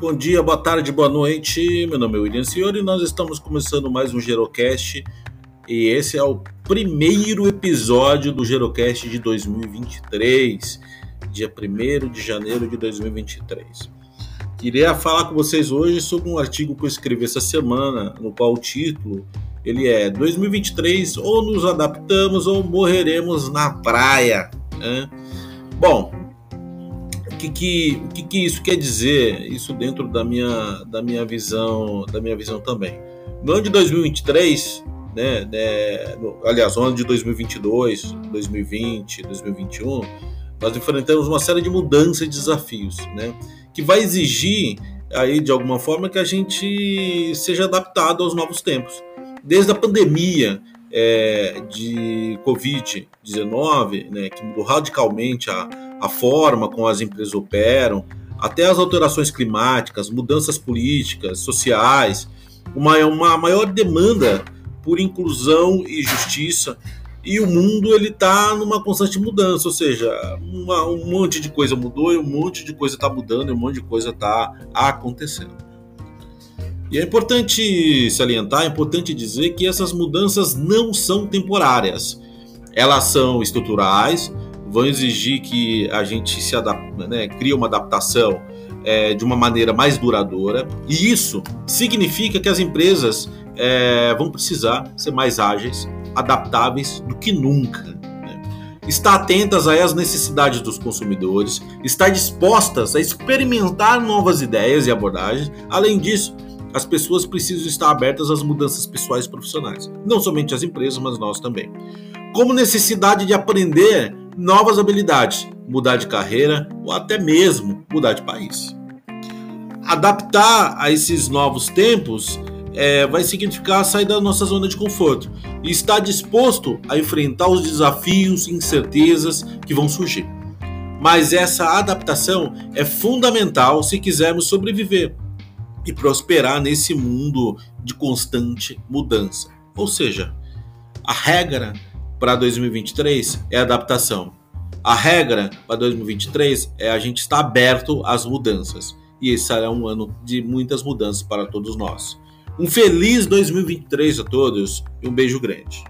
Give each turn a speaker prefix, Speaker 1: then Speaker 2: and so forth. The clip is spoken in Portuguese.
Speaker 1: Bom dia, boa tarde, boa noite. Meu nome é William Senhor e nós estamos começando mais um Gerocast. E esse é o primeiro episódio do Gerocast de 2023, dia 1 de janeiro de 2023. Queria falar com vocês hoje sobre um artigo que eu escrevi essa semana, no qual o título ele é 2023 ou nos adaptamos ou morreremos na praia. Né? Bom, que, que, o que, que isso quer dizer? Isso dentro da minha, da minha visão, da minha visão também. No ano de 2023, né, né no, aliás, no ano de 2022, 2020, 2021, nós enfrentamos uma série de mudanças e desafios, né, que vai exigir aí de alguma forma que a gente seja adaptado aos novos tempos. Desde a pandemia é, de Covid-19, né, que mudou radicalmente a, a forma como as empresas operam, até as alterações climáticas, mudanças políticas, sociais, uma, uma maior demanda por inclusão e justiça. E o mundo ele está numa constante mudança, ou seja, uma, um monte de coisa mudou e um monte de coisa está mudando e um monte de coisa está acontecendo. E é importante salientar, é importante dizer que essas mudanças não são temporárias. Elas são estruturais, vão exigir que a gente se adapte, né, crie uma adaptação é, de uma maneira mais duradoura. E isso significa que as empresas é, vão precisar ser mais ágeis, adaptáveis do que nunca. Né? Estar atentas às necessidades dos consumidores, estar dispostas a experimentar novas ideias e abordagens. Além disso, as pessoas precisam estar abertas às mudanças pessoais e profissionais. Não somente as empresas, mas nós também. Como necessidade de aprender novas habilidades, mudar de carreira ou até mesmo mudar de país. Adaptar a esses novos tempos é, vai significar sair da nossa zona de conforto e estar disposto a enfrentar os desafios e incertezas que vão surgir. Mas essa adaptação é fundamental se quisermos sobreviver e prosperar nesse mundo de constante mudança. Ou seja, a regra para 2023 é adaptação. A regra para 2023 é a gente estar aberto às mudanças. E esse será um ano de muitas mudanças para todos nós. Um feliz 2023 a todos e um beijo grande.